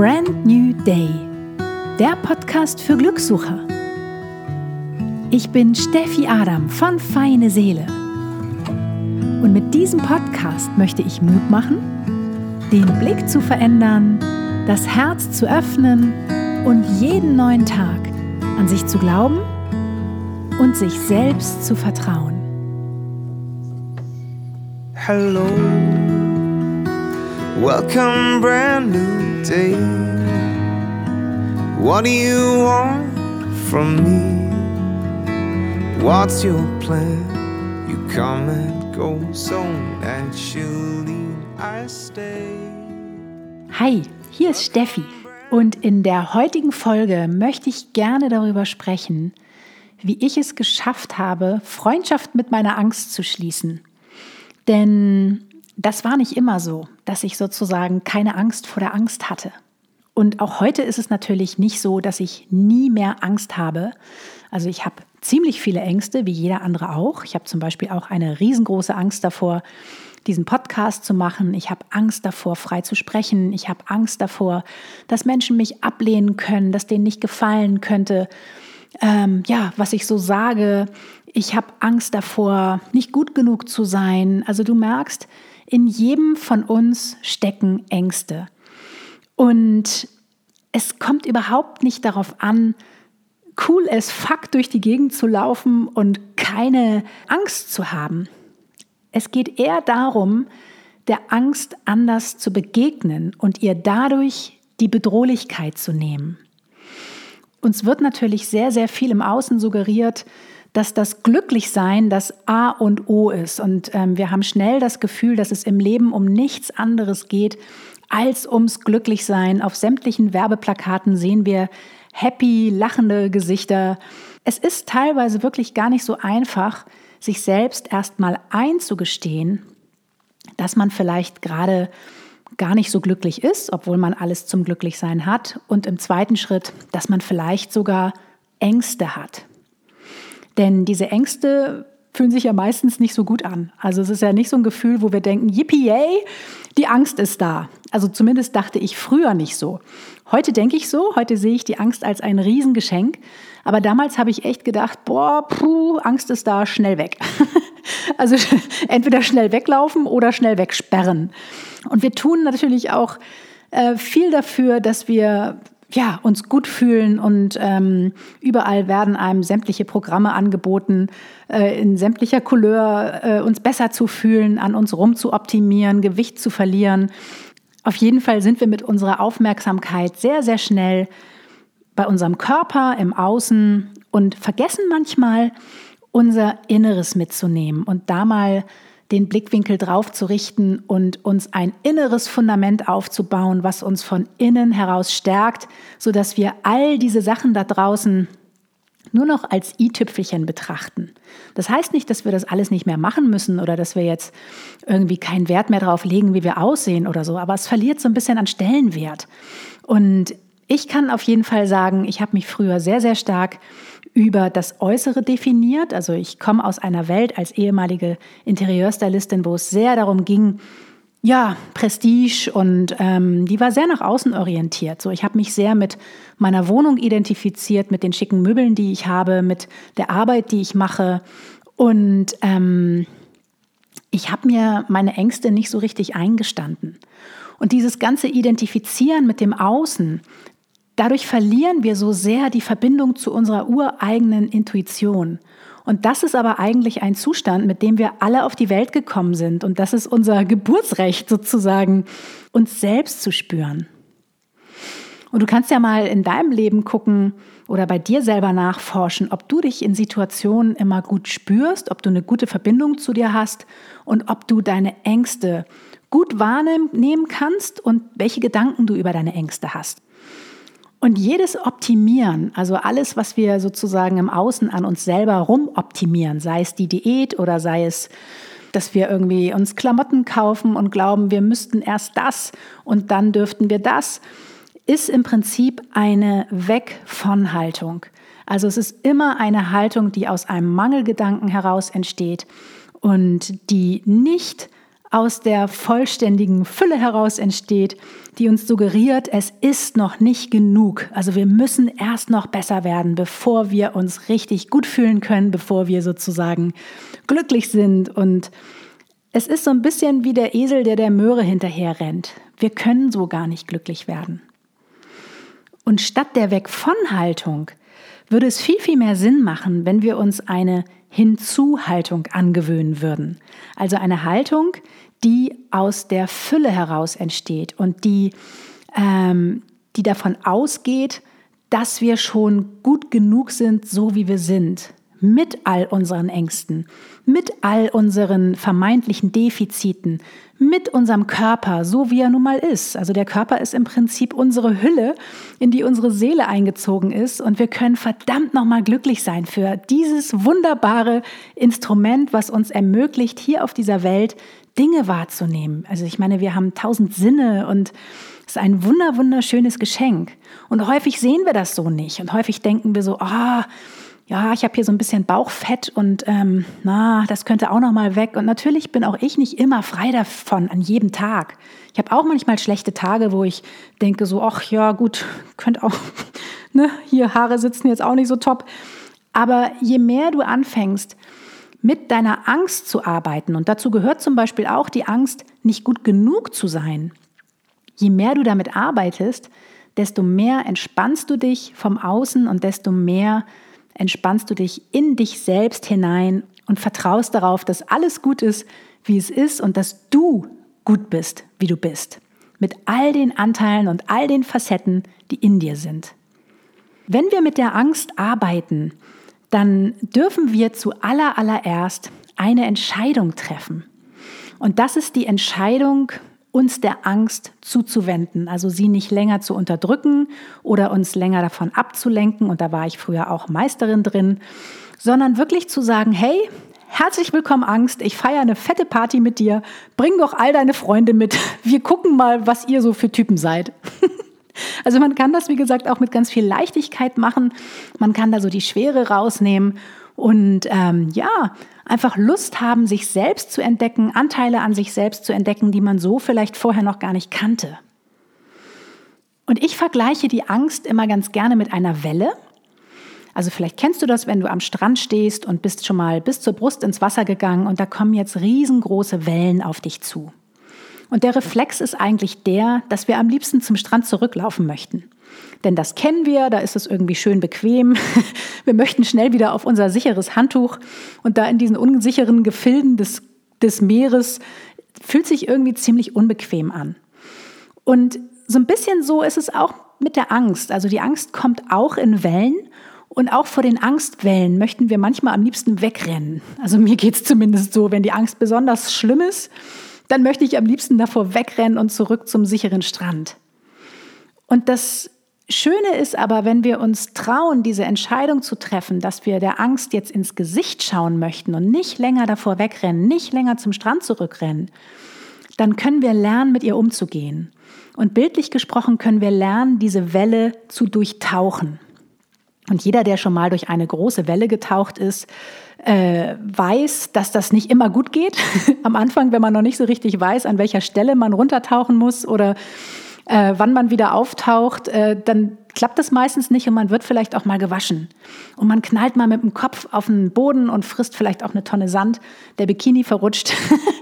Brand New Day, der Podcast für Glückssucher. Ich bin Steffi Adam von Feine Seele. Und mit diesem Podcast möchte ich Mut machen, den Blick zu verändern, das Herz zu öffnen und jeden neuen Tag an sich zu glauben und sich selbst zu vertrauen. Hello, welcome, brand new day. What do you want from me? What's your plan? You come and go so naturally. I stay. Hi, hier ist Steffi und in der heutigen Folge möchte ich gerne darüber sprechen, wie ich es geschafft habe, Freundschaft mit meiner Angst zu schließen. Denn das war nicht immer so, dass ich sozusagen keine Angst vor der Angst hatte. Und auch heute ist es natürlich nicht so, dass ich nie mehr Angst habe. Also ich habe ziemlich viele Ängste, wie jeder andere auch. Ich habe zum Beispiel auch eine riesengroße Angst davor, diesen Podcast zu machen. Ich habe Angst davor, frei zu sprechen. Ich habe Angst davor, dass Menschen mich ablehnen können, dass denen nicht gefallen könnte ähm, ja, was ich so sage. Ich habe Angst davor, nicht gut genug zu sein. Also du merkst, in jedem von uns stecken Ängste. Und es kommt überhaupt nicht darauf an, cool as fuck durch die Gegend zu laufen und keine Angst zu haben. Es geht eher darum, der Angst anders zu begegnen und ihr dadurch die Bedrohlichkeit zu nehmen. Uns wird natürlich sehr, sehr viel im Außen suggeriert, dass das Glücklichsein das A und O ist. Und ähm, wir haben schnell das Gefühl, dass es im Leben um nichts anderes geht als ums Glücklichsein. Auf sämtlichen Werbeplakaten sehen wir happy, lachende Gesichter. Es ist teilweise wirklich gar nicht so einfach, sich selbst erstmal einzugestehen, dass man vielleicht gerade gar nicht so glücklich ist, obwohl man alles zum Glücklichsein hat. Und im zweiten Schritt, dass man vielleicht sogar Ängste hat. Denn diese Ängste fühlen sich ja meistens nicht so gut an. Also es ist ja nicht so ein Gefühl, wo wir denken, yippie, yay, die Angst ist da. Also zumindest dachte ich früher nicht so. Heute denke ich so, heute sehe ich die Angst als ein Riesengeschenk. Aber damals habe ich echt gedacht, boah, puh, Angst ist da, schnell weg. also entweder schnell weglaufen oder schnell wegsperren. Und wir tun natürlich auch äh, viel dafür, dass wir ja, uns gut fühlen und ähm, überall werden einem sämtliche Programme angeboten, äh, in sämtlicher Couleur äh, uns besser zu fühlen, an uns rum zu optimieren, Gewicht zu verlieren. Auf jeden Fall sind wir mit unserer Aufmerksamkeit sehr, sehr schnell bei unserem Körper im Außen und vergessen manchmal, unser Inneres mitzunehmen und da mal den Blickwinkel drauf zu richten und uns ein inneres Fundament aufzubauen, was uns von innen heraus stärkt, sodass wir all diese Sachen da draußen nur noch als i-Tüpfelchen betrachten. Das heißt nicht, dass wir das alles nicht mehr machen müssen oder dass wir jetzt irgendwie keinen Wert mehr darauf legen, wie wir aussehen oder so, aber es verliert so ein bisschen an Stellenwert. Und ich kann auf jeden Fall sagen, ich habe mich früher sehr, sehr stark über das Äußere definiert. Also ich komme aus einer Welt als ehemalige Interieurstylistin, wo es sehr darum ging, ja, Prestige und ähm, die war sehr nach außen orientiert. So, ich habe mich sehr mit meiner Wohnung identifiziert, mit den schicken Möbeln, die ich habe, mit der Arbeit, die ich mache. Und ähm, ich habe mir meine Ängste nicht so richtig eingestanden. Und dieses ganze Identifizieren mit dem Außen, Dadurch verlieren wir so sehr die Verbindung zu unserer ureigenen Intuition. Und das ist aber eigentlich ein Zustand, mit dem wir alle auf die Welt gekommen sind. Und das ist unser Geburtsrecht sozusagen, uns selbst zu spüren. Und du kannst ja mal in deinem Leben gucken oder bei dir selber nachforschen, ob du dich in Situationen immer gut spürst, ob du eine gute Verbindung zu dir hast und ob du deine Ängste gut wahrnehmen kannst und welche Gedanken du über deine Ängste hast. Und jedes Optimieren, also alles, was wir sozusagen im Außen an uns selber rumoptimieren, sei es die Diät oder sei es, dass wir irgendwie uns Klamotten kaufen und glauben, wir müssten erst das und dann dürften wir das, ist im Prinzip eine Weg von Haltung. Also es ist immer eine Haltung, die aus einem Mangelgedanken heraus entsteht und die nicht aus der vollständigen Fülle heraus entsteht, die uns suggeriert, es ist noch nicht genug. Also wir müssen erst noch besser werden, bevor wir uns richtig gut fühlen können, bevor wir sozusagen glücklich sind. Und es ist so ein bisschen wie der Esel, der der Möhre hinterher rennt. Wir können so gar nicht glücklich werden. Und statt der Weg von Haltung würde es viel, viel mehr Sinn machen, wenn wir uns eine Hinzuhaltung angewöhnen würden. Also eine Haltung, die aus der Fülle heraus entsteht und die, ähm, die davon ausgeht, dass wir schon gut genug sind, so wie wir sind mit all unseren Ängsten, mit all unseren vermeintlichen Defiziten, mit unserem Körper, so wie er nun mal ist. Also der Körper ist im Prinzip unsere Hülle, in die unsere Seele eingezogen ist und wir können verdammt nochmal glücklich sein für dieses wunderbare Instrument, was uns ermöglicht, hier auf dieser Welt Dinge wahrzunehmen. Also ich meine, wir haben tausend Sinne und es ist ein wunder, wunderschönes Geschenk. Und häufig sehen wir das so nicht und häufig denken wir so, ah, oh, ja, ich habe hier so ein bisschen Bauchfett und ähm, na, das könnte auch noch mal weg. Und natürlich bin auch ich nicht immer frei davon an jedem Tag. Ich habe auch manchmal schlechte Tage, wo ich denke so, ach ja, gut, könnte auch, ne, hier Haare sitzen jetzt auch nicht so top. Aber je mehr du anfängst, mit deiner Angst zu arbeiten, und dazu gehört zum Beispiel auch die Angst, nicht gut genug zu sein, je mehr du damit arbeitest, desto mehr entspannst du dich vom Außen und desto mehr entspannst du dich in dich selbst hinein und vertraust darauf, dass alles gut ist, wie es ist und dass du gut bist, wie du bist. Mit all den Anteilen und all den Facetten, die in dir sind. Wenn wir mit der Angst arbeiten, dann dürfen wir zu aller allererst eine Entscheidung treffen. Und das ist die Entscheidung, uns der Angst zuzuwenden, also sie nicht länger zu unterdrücken oder uns länger davon abzulenken, und da war ich früher auch Meisterin drin, sondern wirklich zu sagen, hey, herzlich willkommen Angst, ich feiere eine fette Party mit dir, bring doch all deine Freunde mit, wir gucken mal, was ihr so für Typen seid. Also man kann das, wie gesagt, auch mit ganz viel Leichtigkeit machen, man kann da so die Schwere rausnehmen und ähm, ja, einfach Lust haben, sich selbst zu entdecken, Anteile an sich selbst zu entdecken, die man so vielleicht vorher noch gar nicht kannte. Und ich vergleiche die Angst immer ganz gerne mit einer Welle. Also vielleicht kennst du das, wenn du am Strand stehst und bist schon mal bis zur Brust ins Wasser gegangen und da kommen jetzt riesengroße Wellen auf dich zu. Und der Reflex ist eigentlich der, dass wir am liebsten zum Strand zurücklaufen möchten. Denn das kennen wir, da ist es irgendwie schön bequem. Wir möchten schnell wieder auf unser sicheres Handtuch und da in diesen unsicheren Gefilden des, des Meeres fühlt sich irgendwie ziemlich unbequem an. Und so ein bisschen so ist es auch mit der Angst. Also die Angst kommt auch in Wellen und auch vor den Angstwellen möchten wir manchmal am liebsten wegrennen. Also mir geht es zumindest so, wenn die Angst besonders schlimm ist, dann möchte ich am liebsten davor wegrennen und zurück zum sicheren Strand. Und das Schöne ist aber, wenn wir uns trauen, diese Entscheidung zu treffen, dass wir der Angst jetzt ins Gesicht schauen möchten und nicht länger davor wegrennen, nicht länger zum Strand zurückrennen, dann können wir lernen, mit ihr umzugehen. Und bildlich gesprochen können wir lernen, diese Welle zu durchtauchen. Und jeder, der schon mal durch eine große Welle getaucht ist, äh, weiß, dass das nicht immer gut geht. Am Anfang, wenn man noch nicht so richtig weiß, an welcher Stelle man runtertauchen muss oder äh, wann man wieder auftaucht, äh, dann klappt das meistens nicht und man wird vielleicht auch mal gewaschen. Und man knallt mal mit dem Kopf auf den Boden und frisst vielleicht auch eine Tonne Sand, der Bikini verrutscht.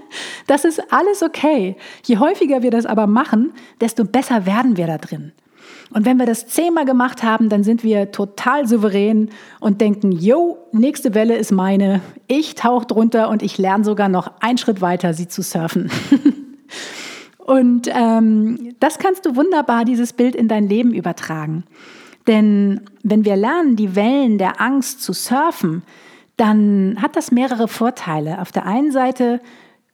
das ist alles okay. Je häufiger wir das aber machen, desto besser werden wir da drin. Und wenn wir das zehnmal gemacht haben, dann sind wir total souverän und denken, yo, nächste Welle ist meine, ich tauche drunter und ich lerne sogar noch einen Schritt weiter, sie zu surfen. Und ähm, das kannst du wunderbar, dieses Bild in dein Leben übertragen. Denn wenn wir lernen, die Wellen der Angst zu surfen, dann hat das mehrere Vorteile. Auf der einen Seite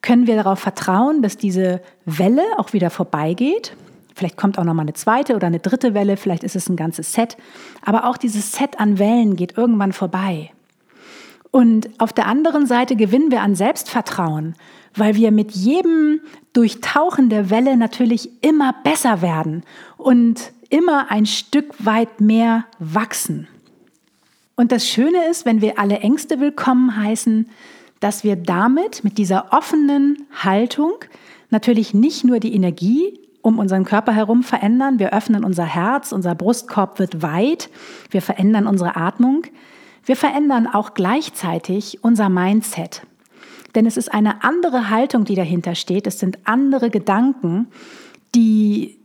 können wir darauf vertrauen, dass diese Welle auch wieder vorbeigeht. Vielleicht kommt auch noch mal eine zweite oder eine dritte Welle, vielleicht ist es ein ganzes Set. Aber auch dieses Set an Wellen geht irgendwann vorbei. Und auf der anderen Seite gewinnen wir an Selbstvertrauen, weil wir mit jedem Durchtauchen der Welle natürlich immer besser werden und immer ein Stück weit mehr wachsen. Und das Schöne ist, wenn wir alle Ängste willkommen heißen, dass wir damit, mit dieser offenen Haltung, natürlich nicht nur die Energie um unseren Körper herum verändern. Wir öffnen unser Herz, unser Brustkorb wird weit, wir verändern unsere Atmung. Wir verändern auch gleichzeitig unser Mindset. Denn es ist eine andere Haltung, die dahinter steht. Es sind andere Gedanken, die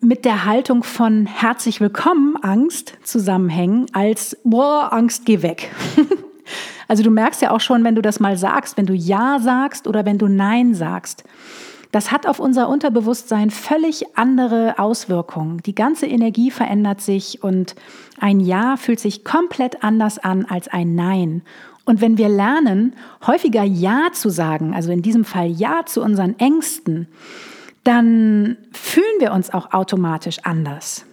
mit der Haltung von herzlich willkommen, Angst zusammenhängen, als boah, Angst, geh weg. also du merkst ja auch schon, wenn du das mal sagst, wenn du Ja sagst oder wenn du Nein sagst. Das hat auf unser Unterbewusstsein völlig andere Auswirkungen. Die ganze Energie verändert sich und ein Ja fühlt sich komplett anders an als ein Nein. Und wenn wir lernen, häufiger Ja zu sagen, also in diesem Fall Ja zu unseren Ängsten, dann fühlen wir uns auch automatisch anders.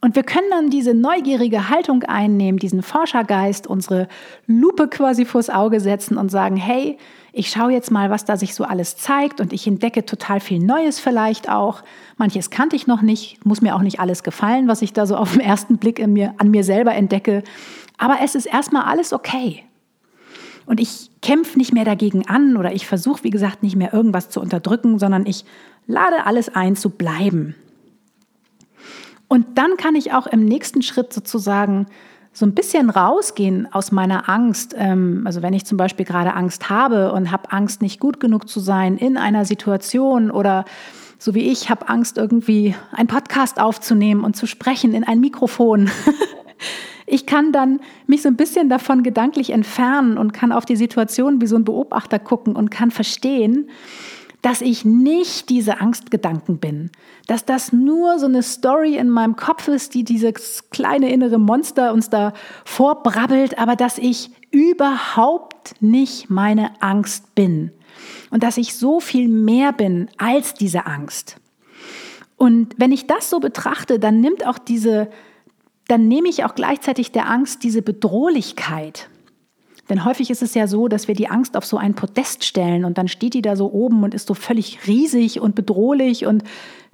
Und wir können dann diese neugierige Haltung einnehmen, diesen Forschergeist, unsere Lupe quasi vors Auge setzen und sagen, hey, ich schaue jetzt mal, was da sich so alles zeigt und ich entdecke total viel Neues vielleicht auch. Manches kannte ich noch nicht, muss mir auch nicht alles gefallen, was ich da so auf den ersten Blick mir, an mir selber entdecke. Aber es ist erstmal alles okay. Und ich kämpfe nicht mehr dagegen an oder ich versuche, wie gesagt, nicht mehr irgendwas zu unterdrücken, sondern ich lade alles ein zu bleiben. Und dann kann ich auch im nächsten Schritt sozusagen so ein bisschen rausgehen aus meiner Angst. Ähm, also wenn ich zum Beispiel gerade Angst habe und habe Angst, nicht gut genug zu sein in einer Situation oder so wie ich habe Angst, irgendwie einen Podcast aufzunehmen und zu sprechen in ein Mikrofon. ich kann dann mich so ein bisschen davon gedanklich entfernen und kann auf die Situation wie so ein Beobachter gucken und kann verstehen, dass ich nicht diese Angstgedanken bin, dass das nur so eine Story in meinem Kopf ist, die dieses kleine innere Monster uns da vorbrabbelt, aber dass ich überhaupt nicht meine Angst bin und dass ich so viel mehr bin als diese Angst. Und wenn ich das so betrachte, dann nimmt auch diese, dann nehme ich auch gleichzeitig der Angst diese Bedrohlichkeit. Denn häufig ist es ja so, dass wir die Angst auf so ein Podest stellen und dann steht die da so oben und ist so völlig riesig und bedrohlich und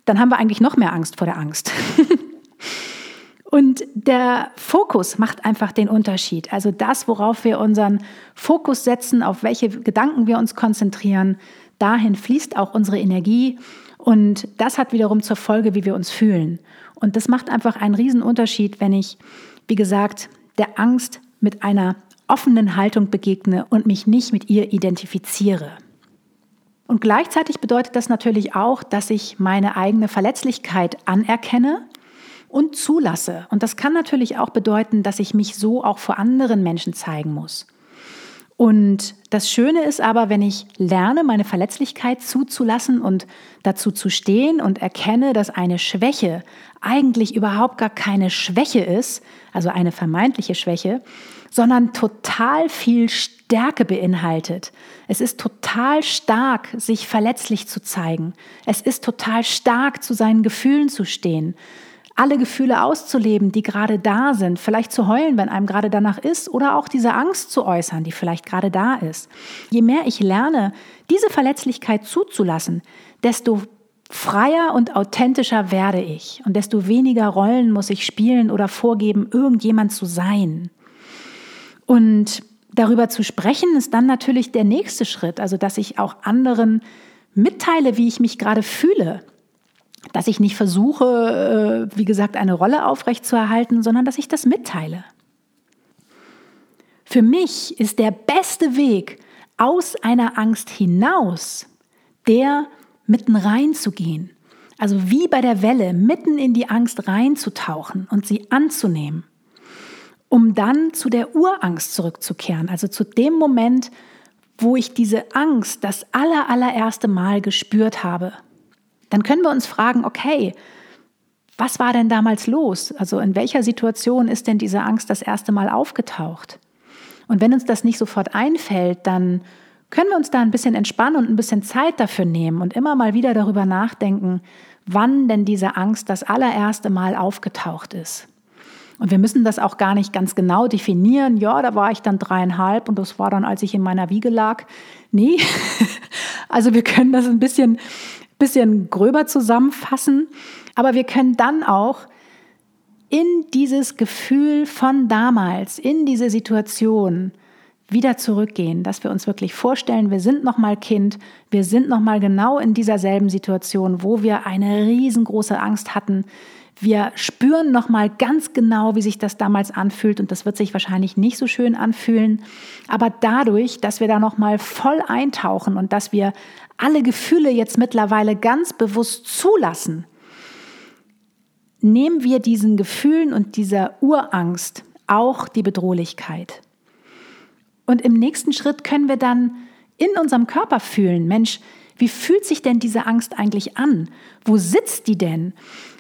dann haben wir eigentlich noch mehr Angst vor der Angst. und der Fokus macht einfach den Unterschied. Also das, worauf wir unseren Fokus setzen, auf welche Gedanken wir uns konzentrieren, dahin fließt auch unsere Energie und das hat wiederum zur Folge, wie wir uns fühlen. Und das macht einfach einen Unterschied, wenn ich, wie gesagt, der Angst mit einer offenen Haltung begegne und mich nicht mit ihr identifiziere. Und gleichzeitig bedeutet das natürlich auch, dass ich meine eigene Verletzlichkeit anerkenne und zulasse. Und das kann natürlich auch bedeuten, dass ich mich so auch vor anderen Menschen zeigen muss. Und das Schöne ist aber, wenn ich lerne, meine Verletzlichkeit zuzulassen und dazu zu stehen und erkenne, dass eine Schwäche eigentlich überhaupt gar keine Schwäche ist, also eine vermeintliche Schwäche, sondern total viel Stärke beinhaltet. Es ist total stark, sich verletzlich zu zeigen. Es ist total stark, zu seinen Gefühlen zu stehen. Alle Gefühle auszuleben, die gerade da sind, vielleicht zu heulen, wenn einem gerade danach ist, oder auch diese Angst zu äußern, die vielleicht gerade da ist. Je mehr ich lerne, diese Verletzlichkeit zuzulassen, desto freier und authentischer werde ich und desto weniger Rollen muss ich spielen oder vorgeben, irgendjemand zu sein. Und darüber zu sprechen ist dann natürlich der nächste Schritt, also dass ich auch anderen mitteile, wie ich mich gerade fühle. Dass ich nicht versuche, äh, wie gesagt, eine Rolle aufrechtzuerhalten, sondern dass ich das mitteile. Für mich ist der beste Weg aus einer Angst hinaus der mitten reinzugehen. Also wie bei der Welle, mitten in die Angst reinzutauchen und sie anzunehmen um dann zu der Urangst zurückzukehren, also zu dem Moment, wo ich diese Angst das aller, allererste Mal gespürt habe. Dann können wir uns fragen, okay, was war denn damals los? Also in welcher Situation ist denn diese Angst das erste Mal aufgetaucht? Und wenn uns das nicht sofort einfällt, dann können wir uns da ein bisschen entspannen und ein bisschen Zeit dafür nehmen und immer mal wieder darüber nachdenken, wann denn diese Angst das allererste Mal aufgetaucht ist. Und wir müssen das auch gar nicht ganz genau definieren. Ja, da war ich dann dreieinhalb und das war dann, als ich in meiner Wiege lag. Nee, also wir können das ein bisschen, bisschen gröber zusammenfassen. Aber wir können dann auch in dieses Gefühl von damals, in diese Situation, wieder zurückgehen, dass wir uns wirklich vorstellen, wir sind noch mal Kind, wir sind noch mal genau in dieser selben Situation, wo wir eine riesengroße Angst hatten. Wir spüren noch mal ganz genau, wie sich das damals anfühlt und das wird sich wahrscheinlich nicht so schön anfühlen, aber dadurch, dass wir da noch mal voll eintauchen und dass wir alle Gefühle jetzt mittlerweile ganz bewusst zulassen, nehmen wir diesen Gefühlen und dieser Urangst auch die Bedrohlichkeit. Und im nächsten Schritt können wir dann in unserem Körper fühlen, Mensch, wie fühlt sich denn diese Angst eigentlich an? Wo sitzt die denn?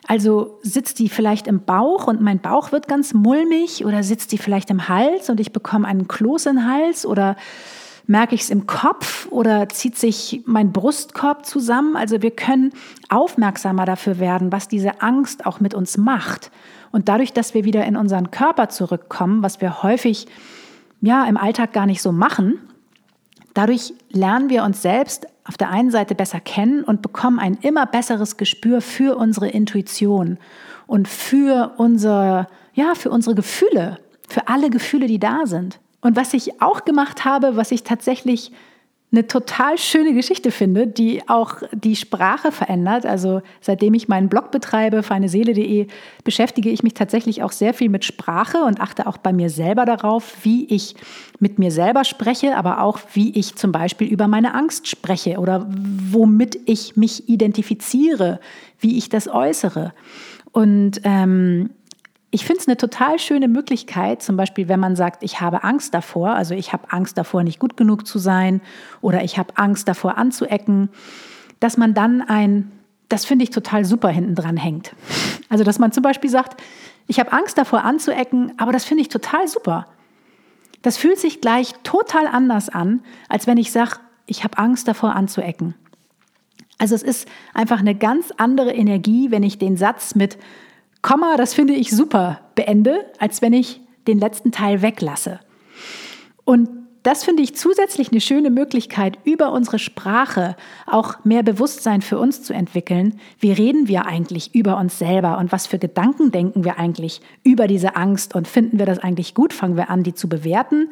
Also sitzt die vielleicht im Bauch und mein Bauch wird ganz mulmig oder sitzt die vielleicht im Hals und ich bekomme einen Kloß in den Hals oder merke ich es im Kopf oder zieht sich mein Brustkorb zusammen? Also wir können aufmerksamer dafür werden, was diese Angst auch mit uns macht. Und dadurch, dass wir wieder in unseren Körper zurückkommen, was wir häufig ja im Alltag gar nicht so machen, dadurch lernen wir uns selbst auf der einen Seite besser kennen und bekommen ein immer besseres Gespür für unsere Intuition und für unsere ja, für unsere Gefühle, für alle Gefühle, die da sind. Und was ich auch gemacht habe, was ich tatsächlich eine total schöne Geschichte finde, die auch die Sprache verändert. Also seitdem ich meinen Blog betreibe, feineseele.de, beschäftige ich mich tatsächlich auch sehr viel mit Sprache und achte auch bei mir selber darauf, wie ich mit mir selber spreche, aber auch wie ich zum Beispiel über meine Angst spreche oder womit ich mich identifiziere, wie ich das äußere. Und ähm, ich finde es eine total schöne Möglichkeit, zum Beispiel, wenn man sagt, ich habe Angst davor, also ich habe Angst davor, nicht gut genug zu sein oder ich habe Angst davor anzuecken, dass man dann ein, das finde ich total super, hinten dran hängt. Also, dass man zum Beispiel sagt, ich habe Angst davor anzuecken, aber das finde ich total super. Das fühlt sich gleich total anders an, als wenn ich sage, ich habe Angst davor anzuecken. Also es ist einfach eine ganz andere Energie, wenn ich den Satz mit Komma, das finde ich super, beende, als wenn ich den letzten Teil weglasse. Und das finde ich zusätzlich eine schöne Möglichkeit, über unsere Sprache auch mehr Bewusstsein für uns zu entwickeln. Wie reden wir eigentlich über uns selber und was für Gedanken denken wir eigentlich über diese Angst und finden wir das eigentlich gut? Fangen wir an, die zu bewerten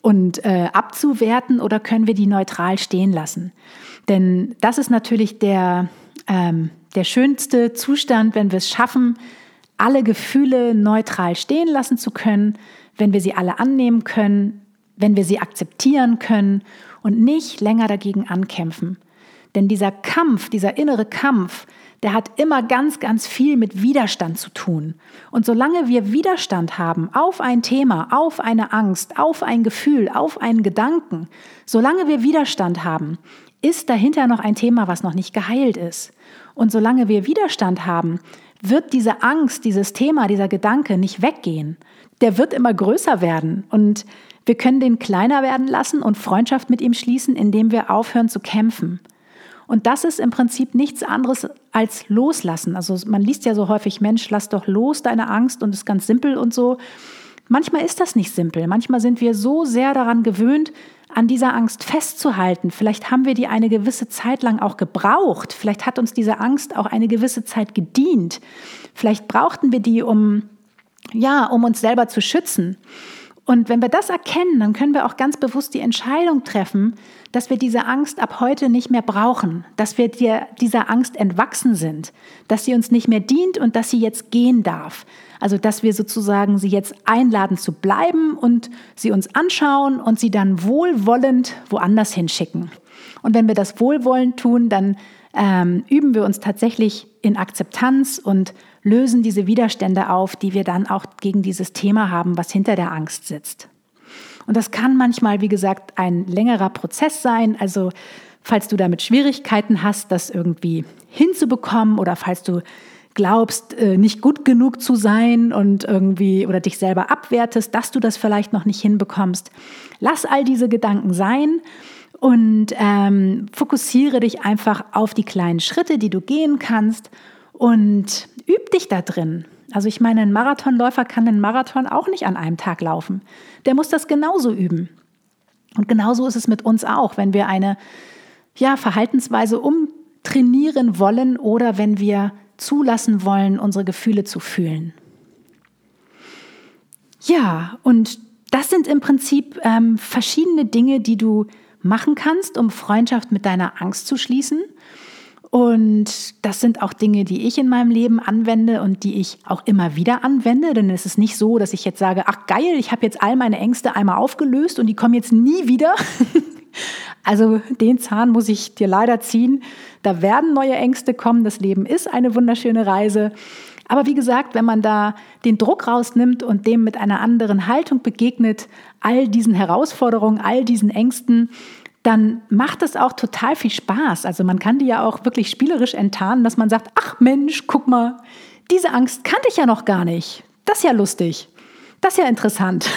und äh, abzuwerten oder können wir die neutral stehen lassen? Denn das ist natürlich der, ähm, der schönste Zustand, wenn wir es schaffen, alle Gefühle neutral stehen lassen zu können, wenn wir sie alle annehmen können, wenn wir sie akzeptieren können und nicht länger dagegen ankämpfen. Denn dieser Kampf, dieser innere Kampf, der hat immer ganz, ganz viel mit Widerstand zu tun. Und solange wir Widerstand haben auf ein Thema, auf eine Angst, auf ein Gefühl, auf einen Gedanken, solange wir Widerstand haben, ist dahinter noch ein Thema, was noch nicht geheilt ist. Und solange wir Widerstand haben, wird diese Angst, dieses Thema, dieser Gedanke nicht weggehen. Der wird immer größer werden und wir können den kleiner werden lassen und Freundschaft mit ihm schließen, indem wir aufhören zu kämpfen. Und das ist im Prinzip nichts anderes als loslassen. Also man liest ja so häufig, Mensch, lass doch los deine Angst und ist ganz simpel und so. Manchmal ist das nicht simpel. Manchmal sind wir so sehr daran gewöhnt, an dieser Angst festzuhalten. Vielleicht haben wir die eine gewisse Zeit lang auch gebraucht. Vielleicht hat uns diese Angst auch eine gewisse Zeit gedient. Vielleicht brauchten wir die, um, ja, um uns selber zu schützen. Und wenn wir das erkennen, dann können wir auch ganz bewusst die Entscheidung treffen, dass wir diese Angst ab heute nicht mehr brauchen, dass wir dir dieser Angst entwachsen sind, dass sie uns nicht mehr dient und dass sie jetzt gehen darf. Also dass wir sozusagen sie jetzt einladen zu bleiben und sie uns anschauen und sie dann wohlwollend woanders hinschicken. Und wenn wir das wohlwollend tun, dann ähm, üben wir uns tatsächlich in Akzeptanz und lösen diese Widerstände auf, die wir dann auch gegen dieses Thema haben, was hinter der Angst sitzt. Und das kann manchmal, wie gesagt, ein längerer Prozess sein. Also falls du damit Schwierigkeiten hast, das irgendwie hinzubekommen oder falls du glaubst, äh, nicht gut genug zu sein und irgendwie oder dich selber abwertest, dass du das vielleicht noch nicht hinbekommst. Lass all diese Gedanken sein und ähm, fokussiere dich einfach auf die kleinen Schritte, die du gehen kannst und üb dich da drin. Also ich meine, ein Marathonläufer kann einen Marathon auch nicht an einem Tag laufen. Der muss das genauso üben. Und genauso ist es mit uns auch, wenn wir eine ja, Verhaltensweise umtrainieren wollen oder wenn wir zulassen wollen, unsere Gefühle zu fühlen. Ja, und das sind im Prinzip ähm, verschiedene Dinge, die du machen kannst, um Freundschaft mit deiner Angst zu schließen. Und das sind auch Dinge, die ich in meinem Leben anwende und die ich auch immer wieder anwende. Denn es ist nicht so, dass ich jetzt sage, ach geil, ich habe jetzt all meine Ängste einmal aufgelöst und die kommen jetzt nie wieder. also den Zahn muss ich dir leider ziehen. Da werden neue Ängste kommen. Das Leben ist eine wunderschöne Reise. Aber wie gesagt, wenn man da den Druck rausnimmt und dem mit einer anderen Haltung begegnet, all diesen Herausforderungen, all diesen Ängsten, dann macht es auch total viel Spaß. Also man kann die ja auch wirklich spielerisch enttarnen, dass man sagt, ach Mensch, guck mal, diese Angst kannte ich ja noch gar nicht. Das ist ja lustig. Das ist ja interessant.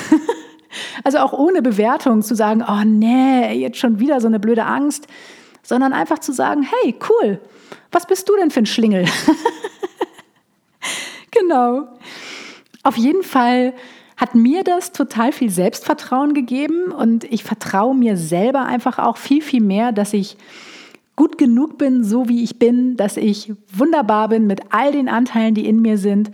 also auch ohne Bewertung zu sagen, oh nee, jetzt schon wieder so eine blöde Angst, sondern einfach zu sagen, hey, cool, was bist du denn für ein Schlingel? genau. Auf jeden Fall hat mir das total viel Selbstvertrauen gegeben und ich vertraue mir selber einfach auch viel, viel mehr, dass ich gut genug bin, so wie ich bin, dass ich wunderbar bin mit all den Anteilen, die in mir sind.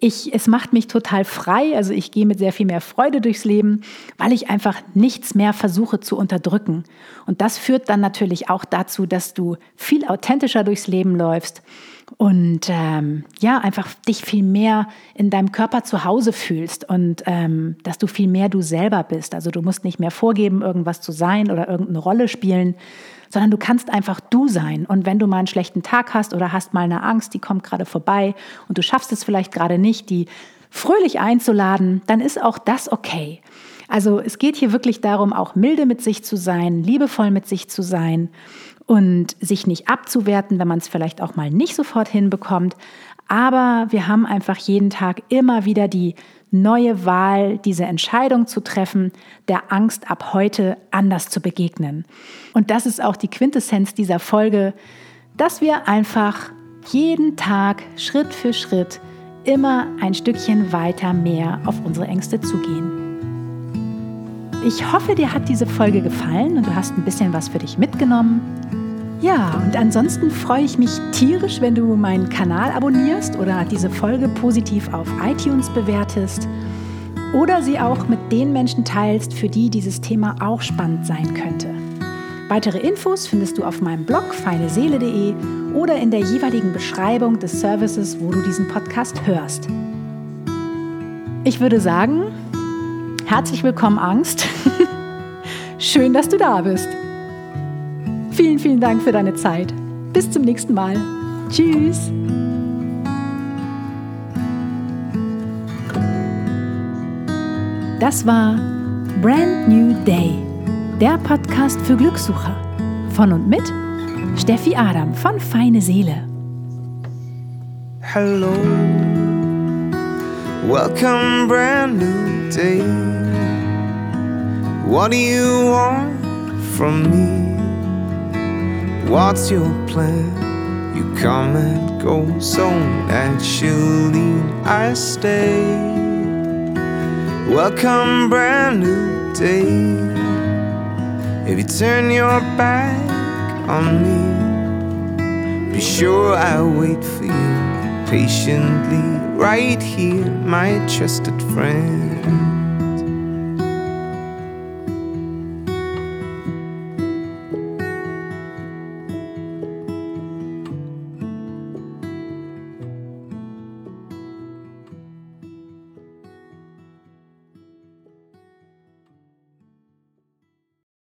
Ich, es macht mich total frei, also ich gehe mit sehr viel mehr Freude durchs Leben, weil ich einfach nichts mehr versuche zu unterdrücken. Und das führt dann natürlich auch dazu, dass du viel authentischer durchs Leben läufst und ähm, ja, einfach dich viel mehr in deinem Körper zu Hause fühlst und ähm, dass du viel mehr du selber bist. Also du musst nicht mehr vorgeben, irgendwas zu sein oder irgendeine Rolle spielen, sondern du kannst einfach du sein. Und wenn du mal einen schlechten Tag hast oder hast mal eine Angst, die kommt gerade vorbei und du schaffst es vielleicht gerade nicht, die fröhlich einzuladen, dann ist auch das okay. Also es geht hier wirklich darum, auch milde mit sich zu sein, liebevoll mit sich zu sein und sich nicht abzuwerten, wenn man es vielleicht auch mal nicht sofort hinbekommt. Aber wir haben einfach jeden Tag immer wieder die neue Wahl, diese Entscheidung zu treffen, der Angst ab heute anders zu begegnen. Und das ist auch die Quintessenz dieser Folge, dass wir einfach jeden Tag Schritt für Schritt immer ein Stückchen weiter mehr auf unsere Ängste zugehen. Ich hoffe, dir hat diese Folge gefallen und du hast ein bisschen was für dich mitgenommen. Ja, und ansonsten freue ich mich tierisch, wenn du meinen Kanal abonnierst oder diese Folge positiv auf iTunes bewertest oder sie auch mit den Menschen teilst, für die dieses Thema auch spannend sein könnte. Weitere Infos findest du auf meinem Blog feineseele.de oder in der jeweiligen Beschreibung des Services, wo du diesen Podcast hörst. Ich würde sagen, herzlich willkommen Angst. Schön, dass du da bist. Vielen, vielen Dank für deine Zeit. Bis zum nächsten Mal. Tschüss. Das war Brand New Day, der Podcast für Glückssucher. Von und mit Steffi Adam von Feine Seele. Hello, welcome, brand new day. What do you want from me? What's your plan? You come and go so naturally. I stay. Welcome, brand new day. If you turn your back on me, be sure I'll wait for you patiently right here, my trusted friend.